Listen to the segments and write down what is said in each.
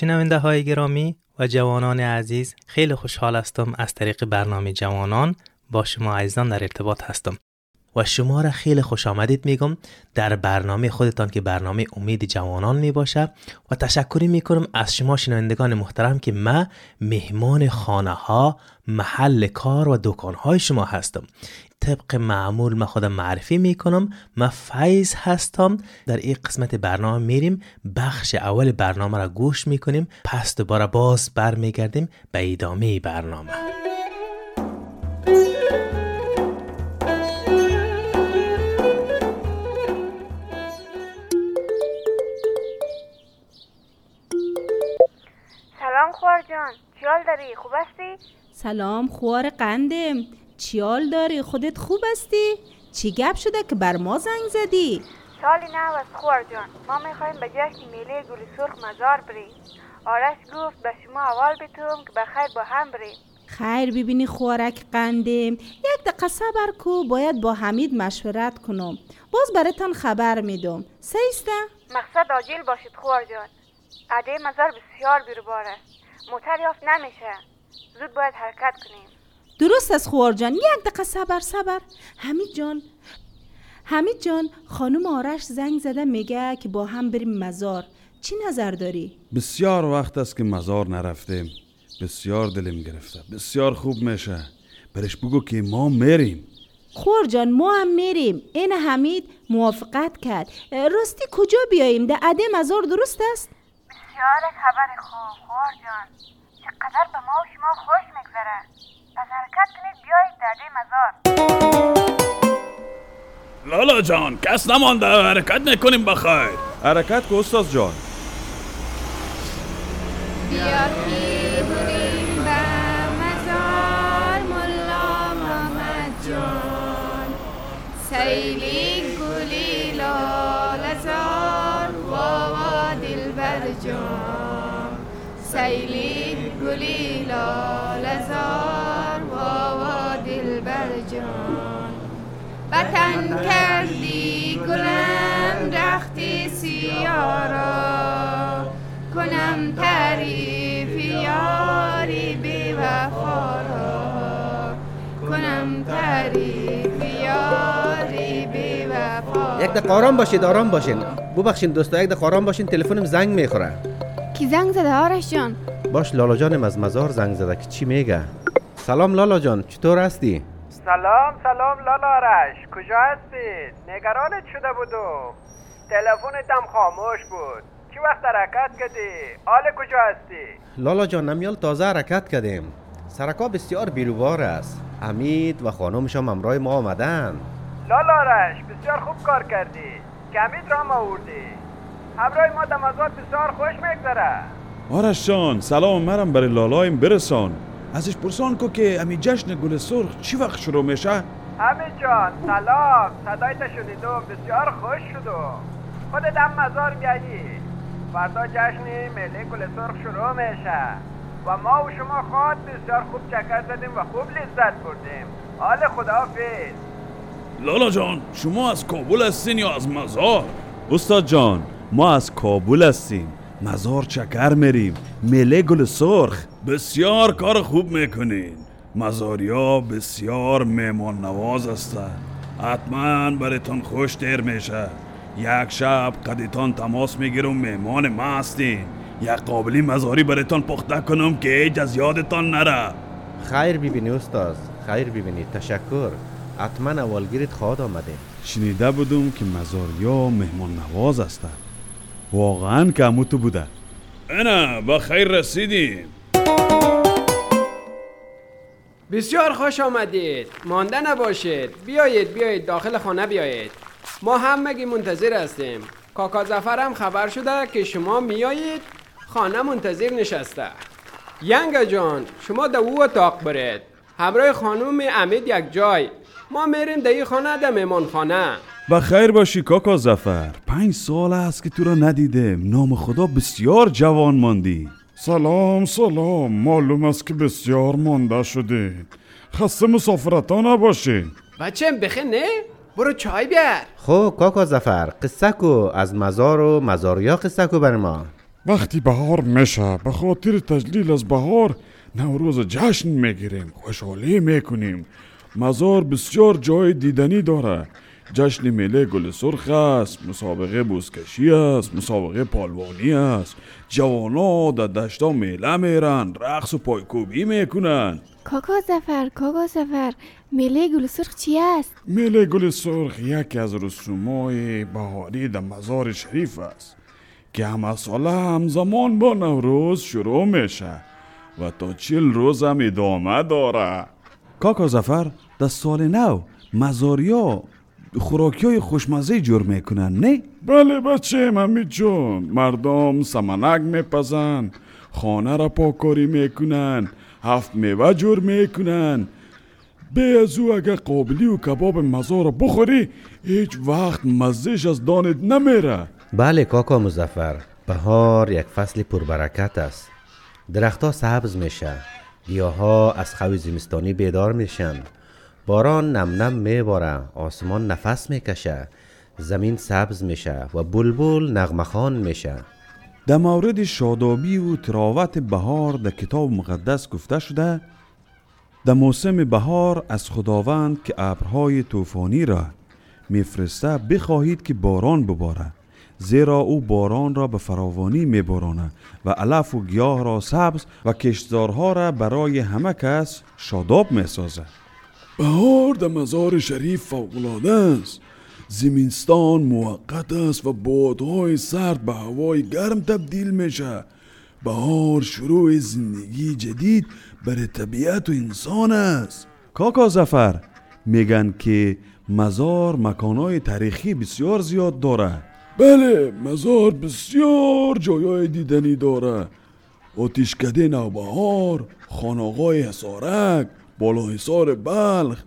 شنونده های گرامی و جوانان عزیز خیلی خوشحال هستم از طریق برنامه جوانان با شما عزیزان در ارتباط هستم. و شما را خیلی خوش آمدید میگم در برنامه خودتان که برنامه امید جوانان می باشه و تشکری می‌کنم از شما شنوندگان محترم که ما مهمان خانه ها محل کار و دکان های شما هستم. طبق معمول ما خودم معرفی می‌کنم من فیض هستم. در این قسمت برنامه میریم بخش اول برنامه را گوش می‌کنیم پس دوباره باز برمیگردیم به ادامه برنامه. جان چیال داری؟ خوب هستی؟ سلام خوار قندم. چیال داری؟ خودت خوب هستی؟ چی گپ شده که بر ما زنگ زدی؟ سالی نو است خوار جان. ما می‌خوایم به جشن میله گل سرخ مزار بریم. آرش گفت به شما اول بتوم که بخیر با هم بریم. خیر ببینی خوارک قندم. یک دقیقه صبر کو باید با حمید مشورت کنم. باز برایتان خبر میدم. سیسته؟ مقصد عاجل باشید خوار جان. عده مزار بسیار بیروبار است موتر یافت نمیشه. زود باید حرکت کنیم. درست است خوار جان. یک دقیقه صبر صبر. حمید جان حمید جان خانم آرش زنگ زده میگه که با هم بریم مزار. چی نظر داری؟ بسیار وقت است که مزار نرفتیم بسیار دلم گرفته. بسیار خوب میشه. برش بگو که ما میریم خور جان ما هم میریم این حمید موافقت کرد. راستی کجا بیاییم؟ ده عده مزار درست است؟ بسیار خبر خوب خوار جان. چقدر به ما و شما خوش میگذره. پس حرکت کنید بیایید در عده مزار. لالا جان کس نمانده. حرکت می‌کنیم بخیر. حرکت که استاد جان. بیا بریم به مزار ملا محمد جان. سیلی جان سیلی گلی لالزار واوا دلبر جان. وطن کردی گلم رختی سیارا. کنم تعریف یاری بی وفا را. کنم تعریف یک دقیقه آرام باشید آرام باشین ببخشین دوستا یک دقیقه آرام باشین تلفنم زنگ می‌خوره کی زنگ زده آرش جان باش لالا جانم از مزار زنگ زده که چی میگه سلام لالا جان چطور هستی سلام سلام لالارش کجا هستید نگرانت شده بودم تلفنتم خاموش بود چی وقت حرکت کردی حال کجا هستی لالا جان نمیال تازه حرکت کردیم سرکا بسیار بیروبار است حمید و خانمشم همراه ما آمدن لالارش بسیار خوب کار کردی. کمید را آوردی. همراه ما دمازات بسیار خوش میگذره. آرش جان سلام مرم برای لالایم برسان. ازش پرسان کو که امی جشن گل سرخ چی وقت شروع میشه؟ همین جان سلام. صدایت شنیدم بسیار خوش شدم. خودت هم مزار میایی فردا جشن میله گل سرخ شروع میشه. و ما و شما خود بسیار خوب چکر زدیم و خوب لذت بردیم. حال خداحافظ. لالا جان شما از کابل هستین یا از مزار؟ استاد جان ما از کابل هستیم. مزار چکر میریم. میله گل سرخ. بسیار کار خوب می‌کنین. مزاریا بسیار مهمان نواز هستن. حتما برایتان خوش دیر میشه. یک شب قدیتان تماس می‌گیرم مهمان ما هستین. یک قابلی مزاری برایتان پخته کنم که هیچ از یادتان نره. خیر ببینی استاد. خیر ببینی تشکر. حتما اولگیرت خواهد آمده. شنیده بودم که مزاریا مهمان نواز هستن واقعا که همو تو بوده. انا با خیر رسیدیم. بسیار خوش آمدید. مانده نباشید. بیایید بیایید داخل خانه بیایید. ما همگی منتظر هستیم؟ کاکا زفر هم خبر شده که شما میایید. خانه منتظر نشسته. ینگا جان شما در او اتاق برید. همراه خانم امید یک جای. ما میریم در این خانه در میمان خانه. و خیر باشی کاکا زفر پنج سال است که تو را ندیدم. نام خدا بسیار جوان ماندی. سلام سلام. معلوم است که بسیار مانده شده. خسته مسافرتا نباشین بچه بخیر نه؟ برو چای بیار. خب کاکا زفر قصه کو. از مزار و مزاریا قصه کو بر ما؟ وقتی بهار میشه به خاطر تجلیل از بهار نوروز جشن می‌گیریم. خوشحالی می‌کنیم. مزار بسیار جای دیدنی داره. جشن میله گل سرخ است مسابقه بوزکشی است مسابقه پالوانی است. جوانا در دشتا میله میرن رقص و پایکوبی می‌کنن. کاکا زفر کاکا زفر میله گل سرخ چی است؟ میله گل سرخ یکی از رسومای بهاری در مزار شریف است که همه ساله همزمان با نوروز شروع میشه و تا چل روز هم ادامه داره. کاکا زفر در سال نو. مزاریا خوراکی های خوشمزه جور می‌کنن نه؟ بله بچه ممی جون. مردم سمنک میپزن خانه را پاکاری می‌کنن هفت میوه جور می‌کنن. به از او اگر قابلی و کباب مزار را بخوری هیچ وقت مزهش از دانت نمیره. بله کاکا مزفر بهار یک فصل پربرکت است. درختها سبز میشه گیاها از خوی زمستانی بیدار میشن. باران نم نم میباره آسمان نفس می‌کشه زمین سبز میشه و بلبل نغمخان میشه. در مورد شادابی و تراوت بهار در کتاب مقدس گفته شده در موسم بهار از خداوند که ابرهای طوفانی را میفرسته بخواهید که باران بباره زیرا او باران را به فراوانی میبارانه و علف و گیاه را سبز و کشتزارها را برای همه کس شاداب می‌سازه. بهار در مزار شریف فوقلاده است. زمینستان موقت است و بادهای سرد به هوای گرم تبدیل میشه. بهار شروع زندگی جدید برای طبیعت و انسان است. کاکا زفر میگن که مزار مکانهای تاریخی بسیار زیاد داره. بله مزار بسیار جایای دیدنی داره. آتیشکده نوبهار خانقای حسارک بالا حصار بلخ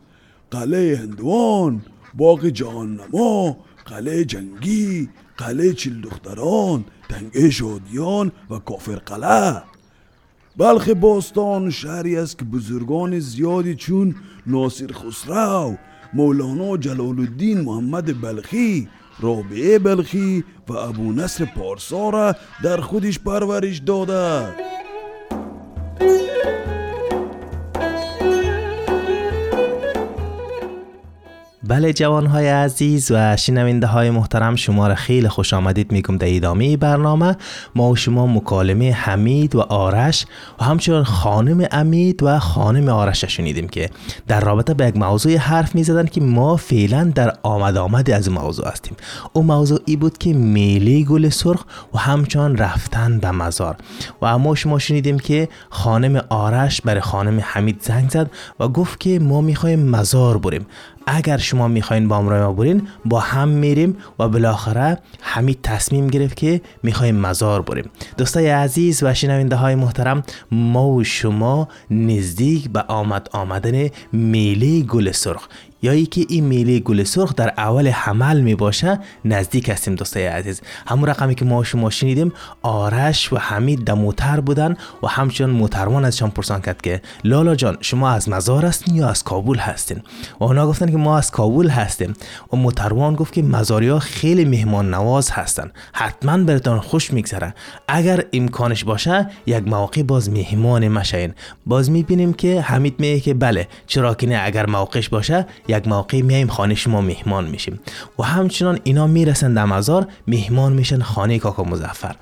قلعه هندوان باغ جهاننما قلعه جنگی قلعه چیل دختران تنگه شادیان و کافر قلعه. بلخ باستان شهری است که بزرگان زیادی چون ناصر خسرو مولانا جلال الدین محمد بلخی رابعه بلخی و ابو نصر پارسا را در خودش پرورش داده. بله جوانهای عزیز و شنونده های محترم شما را خیلی خوش آمدید میگم در ادامه برنامه. ما و شما مکالمه حمید و آرش و همچنین خانم امید و خانم آرش شنیدیم که در رابطه به یک موضوع حرف می‌زدن که ما فعلا در آمد آمد از موضوع هستیم. او موضوع ای بود که میلی گل سرخ و همچنان رفتن به مزار. و اما شما شنیدیم که خانم آرش برای خانم حمید زنگ زد و گفت که ما می‌خوایم مزار بریم. اگر شما می‌خواین با امرای ما برین با هم میریم و بالاخره حمید تصمیم گرفت که می‌خوایم مزار بریم. دوستای عزیز و شنونده های محترم ما و شما نزدیک به آمد آمدن میله گل سرخ. یا ای که این میله گل سرخ در اول حمل می باشه نزدیک هستیم دوستای عزیز. همون رقمی که ما شما شنیدیم آرش و حمید در موتر بودن و همچنان موتروان ازشان پرسان کرد که لالا جان شما از مزار هستین یا از کابل هستین؟ و اونا گفتن که ما از کابل هستیم. و موتروان گفت که مزاری ها خیلی مهمان نواز هستن. حتما براتون خوش میگذره. اگر امکانش باشه یک موقع باز مهمان مشین. باز می‌بینیم که حمید میگه که بله چرا که نه اگر موقعش باشه یک موقع میایم خانه شما مهمان میشیم. و همچنان اینا می‌رسن در مزار مهمان میشن خانه کاکا مزفر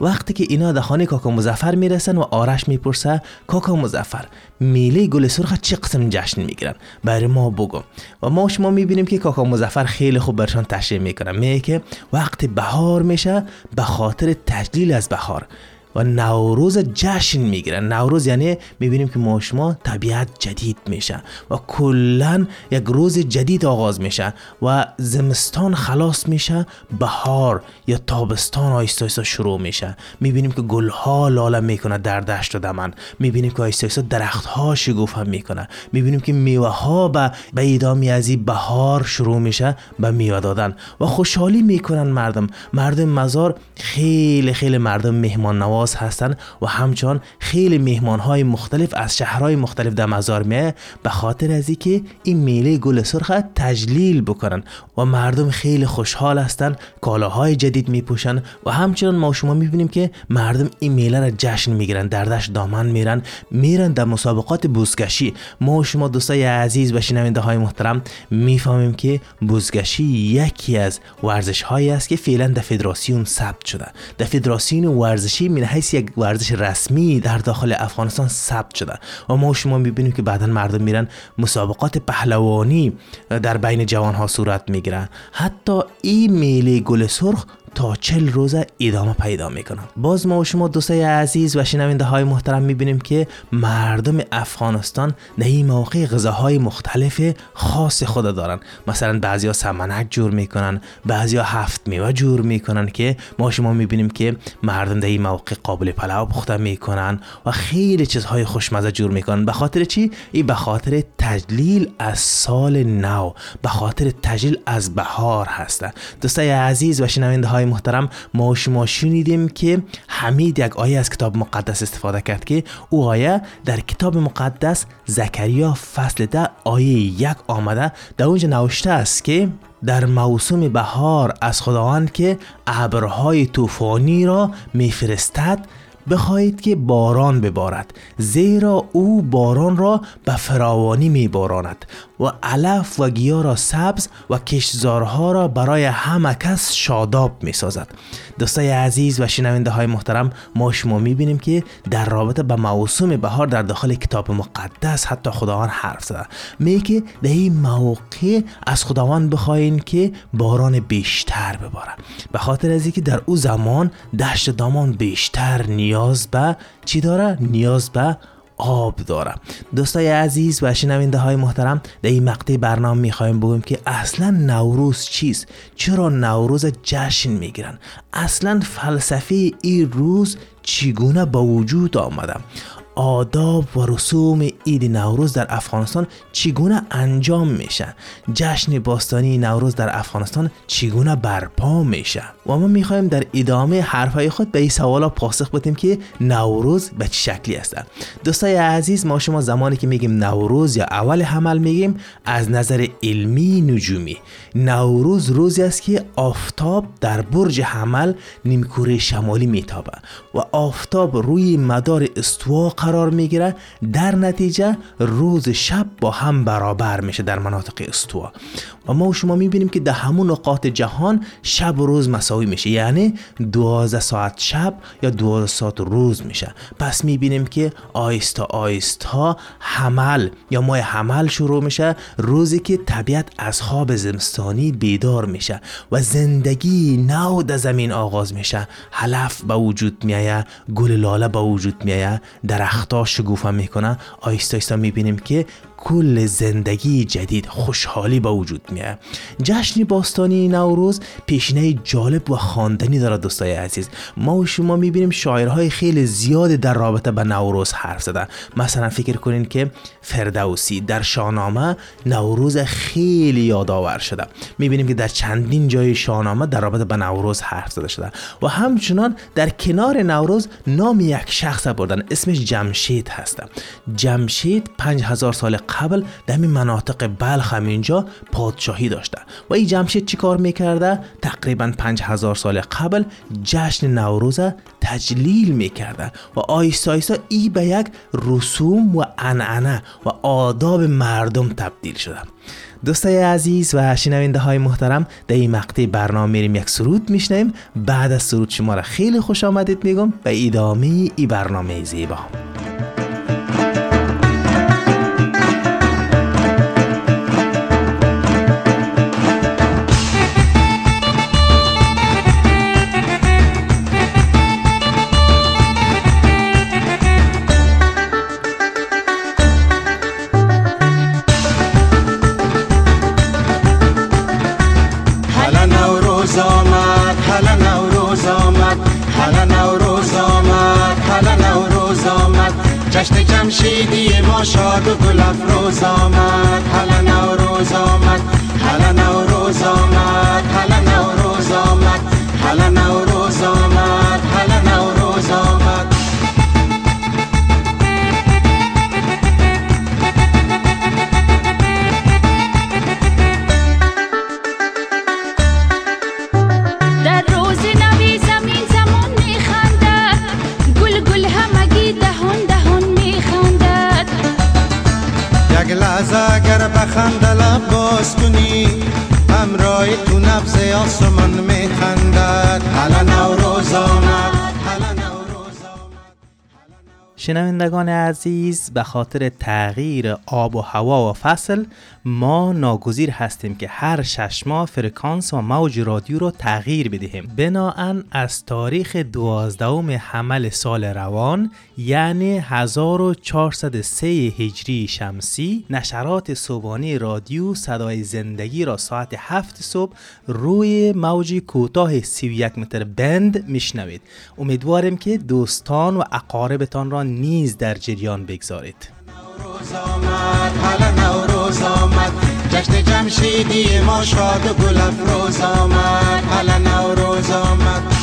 وقتی که اینا در خانه کاکا مزفر می‌رسن و آرش می‌پرسه کاکا مزفر میله گل سرخ چه قسم جشن می‌گیرن؟ برای ما بگو. و ما شما می‌بینیم که کاکا مزفر خیلی خوب برشان تشریح می‌کنه میگه که وقتی بهار میشه به خاطر تجلیل از بهار. و نوروز جشن می‌گیرن. نوروز یعنی می‌بینیم که ما طبیعت جدید میشه و کلا یک روز جدید آغاز میشه و زمستان خلاص میشه بهار یا تابستان آیستا آیستا شروع میشه. می‌بینیم که گلها لاله می‌کنه در دشت و دمن. می‌بینیم که آیستا آیستا درخت ها شگوفه می‌کنه. می‌بینیم که میوه ها به به ادامه از بهار شروع میشه به میوه دادن و خوشحالی می‌کنن مردم. مردم مزار خیلی خیلی مردم مهمان نواز هستن و همچنان خیلی مهمان های مختلف از شهرهای مختلف در مزار میه به خاطر از که این میله گل سرخ تجلیل بکنن و مردم خیلی خوشحال هستن کالاهای جدید میپوشن و همچنان ما شما می‌بینیم که مردم این میله را جشن می‌گیرن دردش دامن میرن میرن در مسابقات بوزگشی ما شما دوستای عزیز و شنونده های محترم می‌فهمیم که بوزگشی یکی از ورزش هایی است که فعلا در فدراسیون ثبت شده. در فدراسیون ورزشی من حیث یک ورزش رسمی در داخل افغانستان ثبت شده. و ما شما می‌بینیم که بعدا مردم میرن مسابقات پهلوانی در بین جوان ها صورت می‌گیرن حتی این میله گل سرخ تا چل روز ادامه پیدا می‌کنن باز ما و شما دوستای عزیز و شنونده های محترم می‌بینیم که مردم افغانستان در این موقع غذاهای مختلف خاص خود دارن. مثلا بعضیا سمنک جور می‌کنن بعضیا هفت میوه جور می‌کنن که ما شما می‌بینیم که مردم در این موقع قابل پلاو پخته می‌کنن و خیلی چیزهای خوشمزه جور می‌کنن. به خاطر چی؟ این به خاطر تجلیل از سال نو به خاطر تجلیل از بهار هسته دوستای عزیز و شنونده محترم ما شما شنیدیم که حمید یک آیه از کتاب مقدس استفاده کرد که او آیه در کتاب مقدس زکریا فصل ده آیه یک آمده. در اونجا نوشته است که در موسم بهار از خداوند که ابرهای طوفانی را میفرستد بخواهید که باران ببارد زیرا او باران را به فراوانی می باراند و علف و گیاه را سبز و کشزارها را برای همه کس شاداب می سازد دوستای عزیز و شنونده های محترم ما شما می بینیم که در رابطه به موسم بهار در داخل کتاب مقدس حتی خداوند حرف زده. می که در این موقع از خداوند بخواین که باران بیشتر بباره به خاطر از اینکه در او زمان دشت دامان بیشتر نیاز به چی داره نیاز به آب داره دوستای عزیز و شنونده های محترم در این مقطع برنامه می‌خوایم بگویم که اصلا نوروز چیست؟ چرا نوروز جشن می‌گیرن؟ اصلا فلسفه این روز چگونه با وجود آمده؟ آداب و رسوم عید نوروز در افغانستان چگونه انجام میشه؟ جشن باستانی نوروز در افغانستان چگونه برپا میشه؟ و ما می‌خوایم در ادامه حرفهای خود به این سوالا پاسخ بدیم که نوروز به چه شکلی است. دوستای عزیز ما شما زمانی که میگیم نوروز یا اول حمل میگیم از نظر علمی نجومی. نوروز روزی است که آفتاب در برج حمل نیمکره شمالی میتابه و آفتاب روی مدار استوا قرار می‌گیره. در نتیجه روز شب با هم برابر میشه در مناطق استوا. و ما و شما می‌بینیم که در همون نقاط جهان شب و روز مساوی میشه. یعنی 12 ساعت شب یا 12 ساعت روز میشه. پس می‌بینیم که آیستا آیستا حمل یا ماه حمل شروع میشه. روزی که طبیعت از خواب زمستانی بیدار میشه و زندگی نو در زمین آغاز میشه. حلف به وجود میایه گل لاله به وجود میایه درختها شگوفه می‌کنه آیستا آیستا می‌بینیم که کل زندگی جدید خوشحالی با وجود میاد جشن باستانی نوروز پیشینه جالب و خواندنی داره دوستای عزیز. ما و شما می‌بینیم شاعرهای خیلی زیادی در رابطه به نوروز حرف زدن. مثلا فکر کنین که فردوسی در شاهنامه نوروز خیلی یادآور شده. می‌بینیم که در چندین جای شاهنامه در رابطه به نوروز حرف زده شده. و همچنان در کنار نوروز نام یک شخص بردن اسمش جمشید هست. جمشید 5000 سال قبل این مناطق بلخ هم اینجا پادشاهی داشته. و این جمشید چی کار می‌کرده؟ تقریبا 5000 سال قبل جشن نوروز تجلیل می‌کرده. و آیستا آیستا ای به یک رسوم و انعنه و آداب مردم تبدیل شده. دوستای عزیز و شنونده های محترم در این مقطع برنامه میریم یک سرود میشنیم بعد از سرود شما را خیلی خوش آمدید میگم. به ادامه ای برنامه زیبا. شنوندگان عزیز به خاطر تغییر آب و هوا و فصل ما ناگزیر هستیم که هر شش ماه فرکانس و موج رادیو رو تغییر بدهیم. بناهن از تاریخ دوازدهم حمل سال روان یعنی 1403 هجری شمسی نشرات صبحانه رادیو صدای زندگی را ساعت 7 صبح روی موج کوتاه 31 متر بند میشنوید. امیدواریم که دوستان و اقاربتان را نیز در جریان بگذارید. جشن جمشیدی ما شاد و گل افروز آمد. حالا نوروز آمد.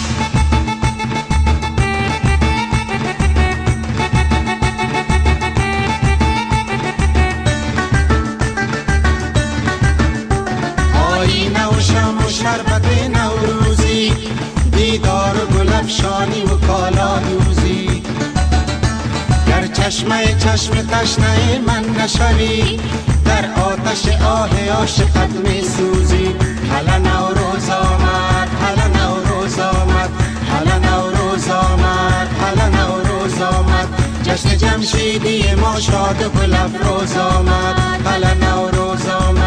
چشمه چشم تشنه من نشوی در آتش آه عاشقت می سوزی حالا نوروز آمد حالا نوروز آمد. حالا نوروز آمد حالا نوروز آمد. جشن جمشیدی ما شاد و گل افروز آمد. حالا نوروز آمد.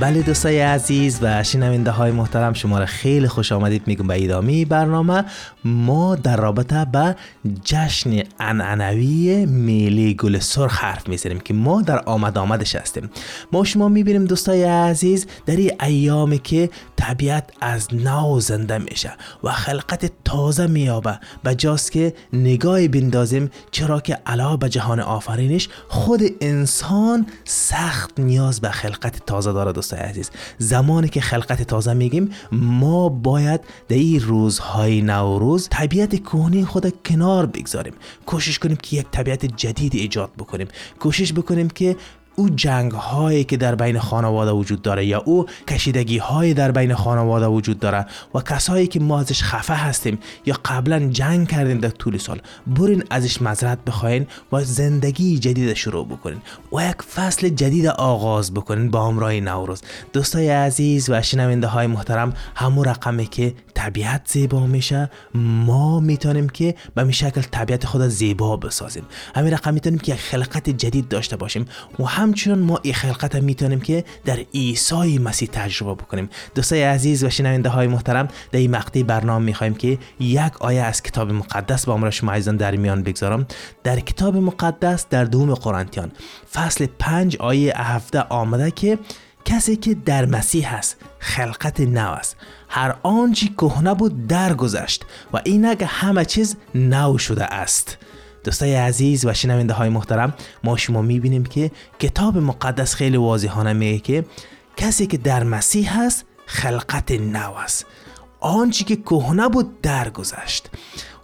بله دوستای عزیز و شنونده های محترم شما را خیلی خوش آمدید میگم به ادامه برنامه. ما در رابطه به جشن انعنوی میلی گل سرخ حرف می‌زنیم که ما در آمد آمدش هستیم. ما شما می‌بینیم دوستای عزیز در این ایامی که طبیعت از نو زنده میشه و خلقت تازه میابه. به جاست که نگاهی بندازیم چرا که علاوه به جهان آفرینش خود انسان سخت نیاز به خلقت تازه داره دوستای عزیز. زمانی که خلقت تازه میگیم ما باید در این روزهای نوروز طبیعت کهنه خود کنار بگذاریم. کوشش کنیم که یک طبیعت جدید ایجاد بکنیم. کوشش بکنیم که او جنگ هایی که در بین خانواده وجود داره یا او کشیدگی های در بین خانواده وجود داره و کسایی که ما ازش خفه هستیم یا قبلا جنگ کردیم در طول سال برین ازش مذرت بخواین و زندگی جدید شروع بکنین و یک فصل جدید آغاز بکنین با همراه نوروز. دوستای عزیز و شنونده های محترم همون رقمی که طبیعت زیبا میشه ما می‌تونیم که به می شکل طبیعت خود زیبا بسازیم. همین رقم می‌تونیم که خلقت جدید داشته باشیم و همچنان ما این خلقت هم می‌تونیم که در عیسی مسیح تجربه بکنیم. دوستای عزیز و شنونده های محترم در این مقطع برنامه می‌خوایم که یک آیه از کتاب مقدس با امر شما عزیزان در میان بگذارم. در کتاب مقدس در دوم قرنتیان فصل پنج آیه 17 آمده که کسی که در مسیح است خلقت نو است. هر آنچه کهنه بود درگذشت و اینک همه چیز نو شده است. دوستای عزیز و شنونده های محترم ما شما می‌بینیم که کتاب مقدس خیلی واضحانه میگه که کسی که در مسیح هست خلقت نو است. آنچه که کهنه بود درگذشت.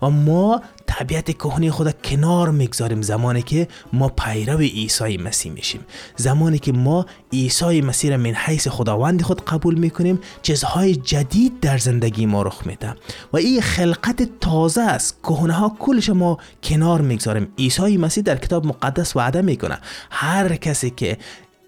و ما طبیعت کهنه خود کنار می‌گذاریم زمانی که ما پیرو عیسی مسیح میشیم. زمانی که ما عیسی مسیح را من حیث خداوند خود قبول می‌کنیم چیزهای جدید در زندگی ما رخ میده. و این خلقت تازه است. کهنه ها کلش ما کنار می‌گذاریم. عیسی مسیح در کتاب مقدس وعده می‌کنه. هر کسی که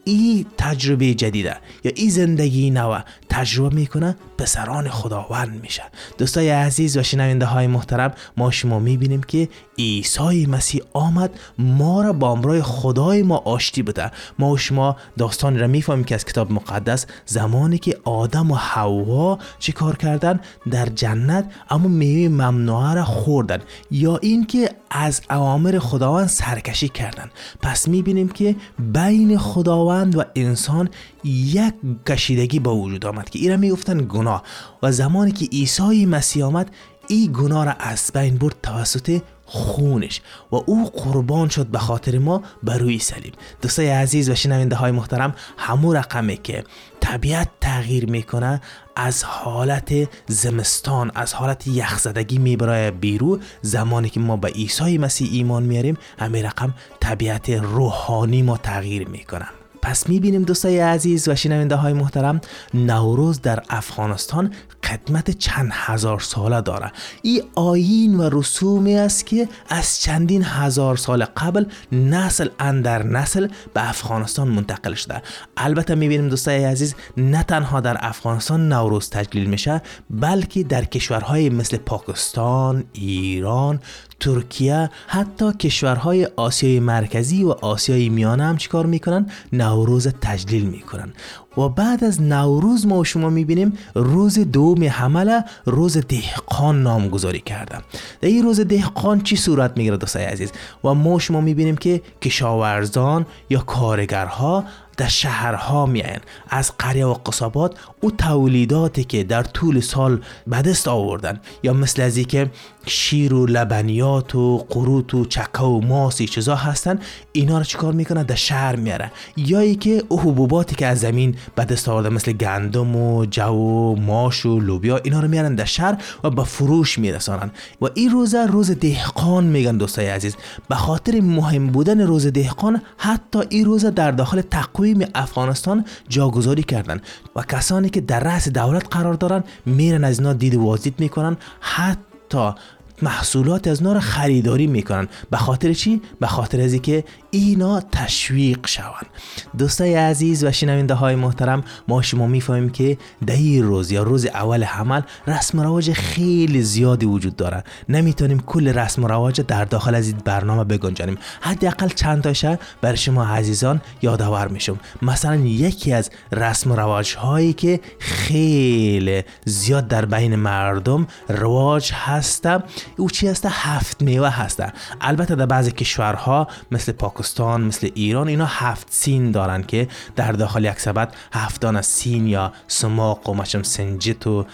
ای تجربه جدیده یا ای زندگی نو تجربه می‌کنه پسران خداوند میشه. دوستای عزیز و شنونده های محترم ما شما می‌بینیم که عیسی مسیح آمد ما را با امرای خدای ما آشتی بده. ما و شما داستان را می‌فهمیم که از کتاب مقدس زمانی که آدم و حوا چی کار کردن؟ در جنت اما میوه ممنوعه را خوردن یا اینکه از اوامر خداوند سرکشی کردن. پس می‌بینیم که بین خداوند و انسان یک کشیدگی با وجود آمد که ایرا می‌گفتن گناه. و زمانی که عیسی مسیح آمد این گناه را از بین برد توسط خونش و او قربان شد به خاطر ما بر روی صلیب. دوستای عزیز و شنونده های محترم همون رقمه که طبیعت تغییر می‌کنه از حالت زمستان از حالت یخزدگی میبرای بیرو. زمانی که ما به عیسی مسیح ایمان میاریم همین رقم طبیعت روحانی ما تغییر می‌کنه. پس می‌بینیم دوستای عزیز و شنونده های محترم نوروز در افغانستان قدمت چند هزار ساله داره. این آیین و رسومی است که از چندین هزار سال قبل نسل اندر نسل به افغانستان منتقل شده. البته می‌بینیم دوستای عزیز نه تنها در افغانستان نوروز تجلیل میشه بلکه در کشورهای مثل پاکستان ایران ترکیه حتی کشورهای آسیای مرکزی و آسیای میانه هم چیکار می‌کنن؟ نوروز تجلیل می‌کنن. و بعد از نوروز ما و شما می‌بینیم روز دوم حمله روز دهقان نامگذاری کردم در این روز دهقان چی صورت می‌گیره دوستای عزیز؟ و ما شما می‌بینیم که کشاورزان یا کارگرها در شهرها میاین از قریه و قصابات او تولیداتی که در طول سال به دست آوردن. یا مثل از که شیر و لبنیات و قروت و چکه و ماسی چیزا هستن. اینا رو چیکار می‌کنن؟ در شهر میاره یا که حبوباتی که از زمین به دست آورده مثل گندم و جو و ماش و لوبیا اینا رو میارن در شهر و به فروش میرسانن. و این روزه روز دهقان میگن دوستای عزیز. به خاطر مهم بودن روز دهقان حتی این روزه در داخل تقویم افغانستان جاگذاری کردن. و کسانی که در رأس دولت قرار دارن میرن از اینا دید وازید می‌کنن. حتی محصولات از اینا خریداری می‌کنن. به خاطر چی؟ به خاطر از که اینا تشویق شوند. دوستای عزیز و شنونده های محترم ما شما می‌فهمیم که در این روز یا روز اول حمل رسم رواج خیلی زیادی وجود داره. نمی‌تونیم کل رسم و رواج در داخل از این برنامه بگنجانیم. حداقل چند تاشه برای شما عزیزان یادآور میشم. مثلا یکی از رسم و رواج هایی که خیلی زیاد در بین مردم رواج هسته او چی هسته هفت میوه هسته البته در بعضی کشورها مثل پاکستان مثل ایران اینا هفت سین دارن که در داخل یک سبد هفتان سین یا سماق و مشم سنجت و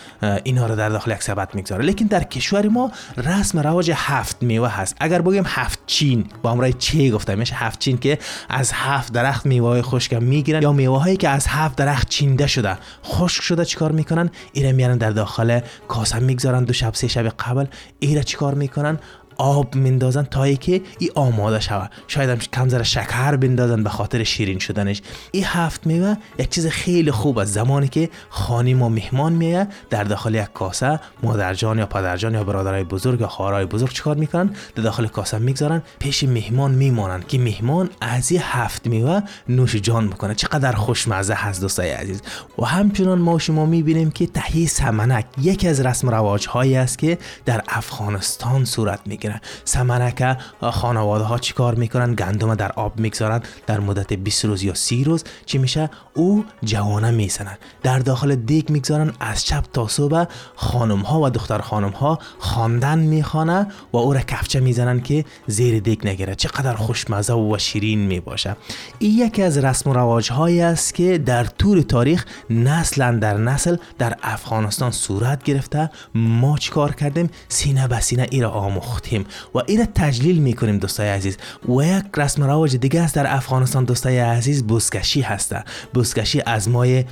اینا رو در داخل یک سبد می‌گذاره. لیکن در کشور ما رسم رواج هفت میوه هست. اگر بگیم هفت چین با امرای چه گفته میشه هفت چین که از هفت درخت میوه خشک می‌گیرن یا میوه هایی که از هفت درخت چینده شده. خشک شده چیکار می‌کنن؟ ایره میارن در داخل کاسه می‌گذارن. دو شب سه شب قبل ایره چیکار می‌کنن؟ آب میندازن تا ای که ای آماده شود. شاید هم کم ذره شکر بندازن به خاطر شیرین شدنش. این هفت میوه یک چیز خیلی خوب است زمانی که خانی ما مهمان میه در داخل یک کاسه مادرجان یا پدرجان یا برادرای بزرگ یا خواهرای بزرگ چیکار می‌کنن؟ در داخل کاسه می‌گذارن پیش مهمان میمانن که مهمان از این هفت میوه نوش جان می‌کنه چقدر خوشمزه هست دوستای عزیز. و همچنان ما شما می‌بینیم که تهیه سمنک یکی از رسم رواج هایی است که در افغانستان صورت می‌گیره. می‌گیرن. سمنک خانواده ها چیکار می‌کنن؟ گندم در آب می‌گذارن. در مدت 20 روز یا 30 روز چی میشه؟ او جوانه میسنن در داخل دیگ می‌گذارن. از چپ تا صبح خانم ها و دختر خانم ها خواندن می‌خوانه و او را کفچه می‌زنن که زیر دیگ نگیره. چقدر خوشمزه و شیرین می‌باشه. این یکی از رسم و رواج هایی است که در طول تاریخ نسل در نسل در افغانستان صورت گرفته. ما چیکار کردیم؟ سینه به سینه ای را آموختیم. و این تجلیل می‌کنیم دوستای عزیز. و یک رسم رواج دیگه است در افغانستان. دوستای عزیز بوسکشی هسته. بوسکشی از مای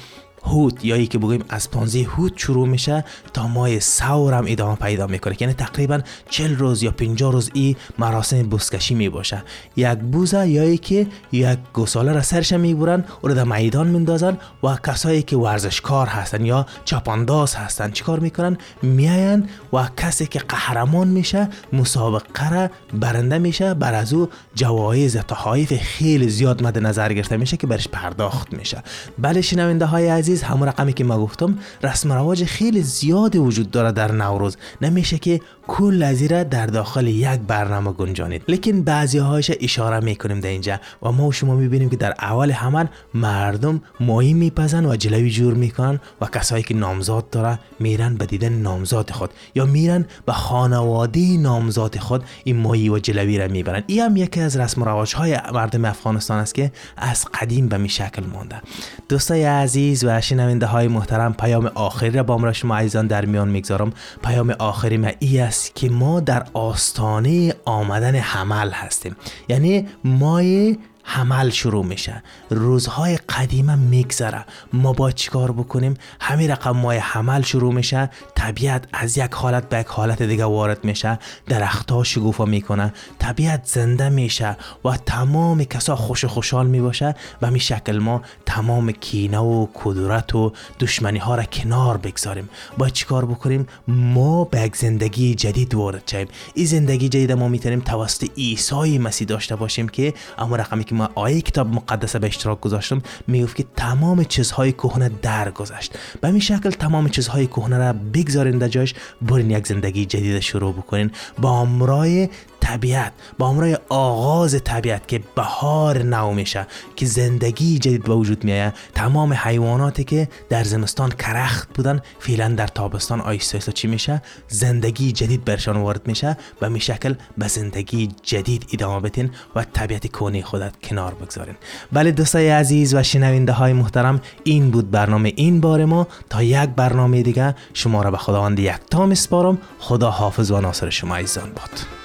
هود یا که بگویم از 15 هود شروع میشه تا ماه سور هم ادامه پیدا می‌کنه یعنی تقریبا 40 روز یا 50 روز ای مراسم بوسکشی می باشه یک بوزه یا که یک گوساله را سرش می‌برن او را در میدان میندازن و کسایی که ورزشکار هستن یا چاپانداز هستن چیکار می‌کنن؟ میاین و کسی که قهرمان میشه مسابقه را برنده میشه بر از او جوایز تحایف خیلی زیاد مد نظر گرفته میشه که برش پرداخت میشه. بله شنونده های عزیز عزیز همون رقمی که ما گفتم رسم رواج خیلی زیادی وجود داره در نوروز. نمیشه که کل از در داخل یک برنامه گنجانید. لیکن بعضی هایش اشاره می‌کنیم در اینجا و ما و شما می‌بینیم که در اول حمل مردم ماهی میپزن و جلوی جور می‌کنن و کسایی که نامزاد داره میرن به دیدن نامزاد خود. یا میرن به خانواده نامزاد خود این ماهی و جلوی را می‌برن. این هم یکی از رسم رواج های مردم افغانستان است که از قدیم به می شکل مانده. دوستای عزیز و شنونده های محترم پیام آخری را با امرا شما عزیزان در میان می‌گذارم. پیام آخری ما ای است که ما در آستانه آمدن حمل هستیم. یعنی مای حمل شروع میشه. روزهای قدیمه میگذره. ما با چیکار بکنیم؟ همین رقم ماه حمل شروع میشه. طبیعت از یک حالت به یک حالت دیگه وارد میشه. درختها شگوفا می‌کنه طبیعت زنده میشه و تمام کسا خوش خوشحال می‌باشه. و می شکل ما تمام کینه و کدورت و دشمنی ها را کنار بگذاریم. با چیکار بکنیم؟ ما به یک زندگی جدید وارد شویم. این زندگی جدید ما می‌تونیم توسط عیسی مسیح داشته باشیم که اما رقمی که آیه کتاب مقدسه به اشتراک گذاشتم می‌گفت که تمام چیزهای کهنه درگذشت. به همین شکل تمام چیزهای کهنه را بگذارین در جایش برین یک زندگی جدید شروع بکنین. با امرای طبیعت با امرای آغاز طبیعت که بهار نو میشه که زندگی جدید به وجود میایه تمام حیواناتی که در زمستان کرخت بودن فعلا در تابستان آیسته چی میشه؟ زندگی جدید برشان وارد میشه و می شکل به زندگی جدید ادامه بتین و طبیعت کونی خودت کنار بگذارین. بله دوستای عزیز و شنونده های محترم این بود برنامه این بار ما. تا یک برنامه دیگه شما را به خداوند یک تا میسپارم. خدا حافظ و ناصر شما عزیزان باد.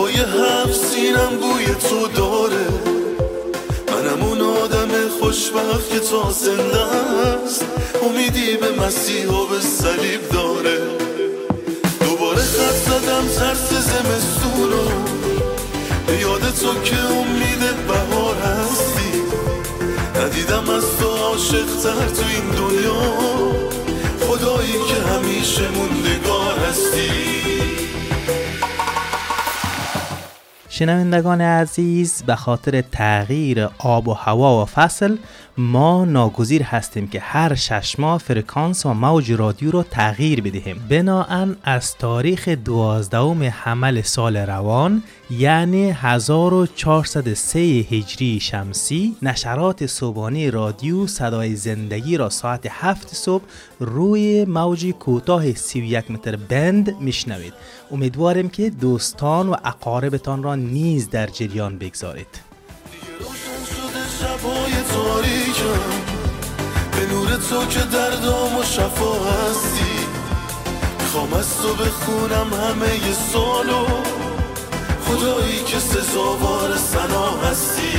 هوای هفت سینم بوی تو داره. منم اون آدم خوشبخت که تا زنده است امیدی به مسیح و به صلیب داره. دوباره خط زدم ترس زمستونو به یاد تو که امید بهار هستی. ندیدم از تو عاشق تر تو این دنیا. خدایی که همیشه موندگار هستی. شنوندگان عزیز به خاطر تغییر آب و هوا و فصل ما ناگزیر هستیم که هر شش ماه فرکانس و موج رادیو رو تغییر بدهیم. بناهن از تاریخ دوازدهم حمل سال روان یعنی 1403 هجری شمسی نشرات صبحانه رادیو صدای زندگی را ساعت 7 صبح روی موج کوتاه 31 متر بند میشنوید. امیدواریم که دوستان و اقاربتان را نیز در جریان بگذارید. به نور تو که دردام و شفا هستی. می‌خوام از تو بخونم همه ی سالو خدایی که سزاوار سنا هستی.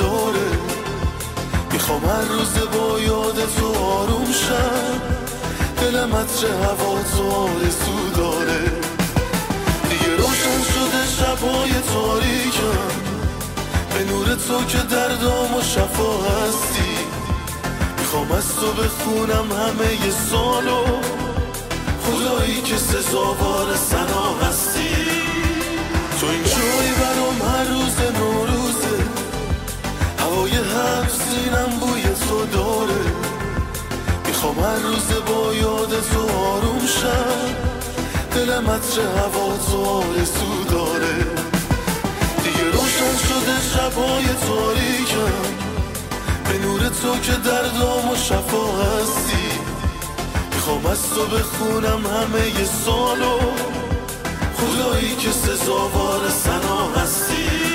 داره. می‌خوام هر روز با یاد تو آروم شم. دلم عطر هوا تو آرزو داره. دیگه روشن شده شبهای تاریکم. به نور تو که دردام و شفا هستی. می‌خوام از تو بخونم همه ی سالو. خدایی که سزاوار سنا هستی. تو این جایی برام هر روز نوروزه هوای هر سینم بوی تو داره. می‌خوام هر روز با یاد تو آروم شم. دلم عطر هوا تو آرزو داره. دیگه روشن شده شبهای تاریکم. به نور تو که دردام و شفا هستی. می‌خوام از تو بخونم همه ی سالو. خدایی که سزاوار سنا هستی.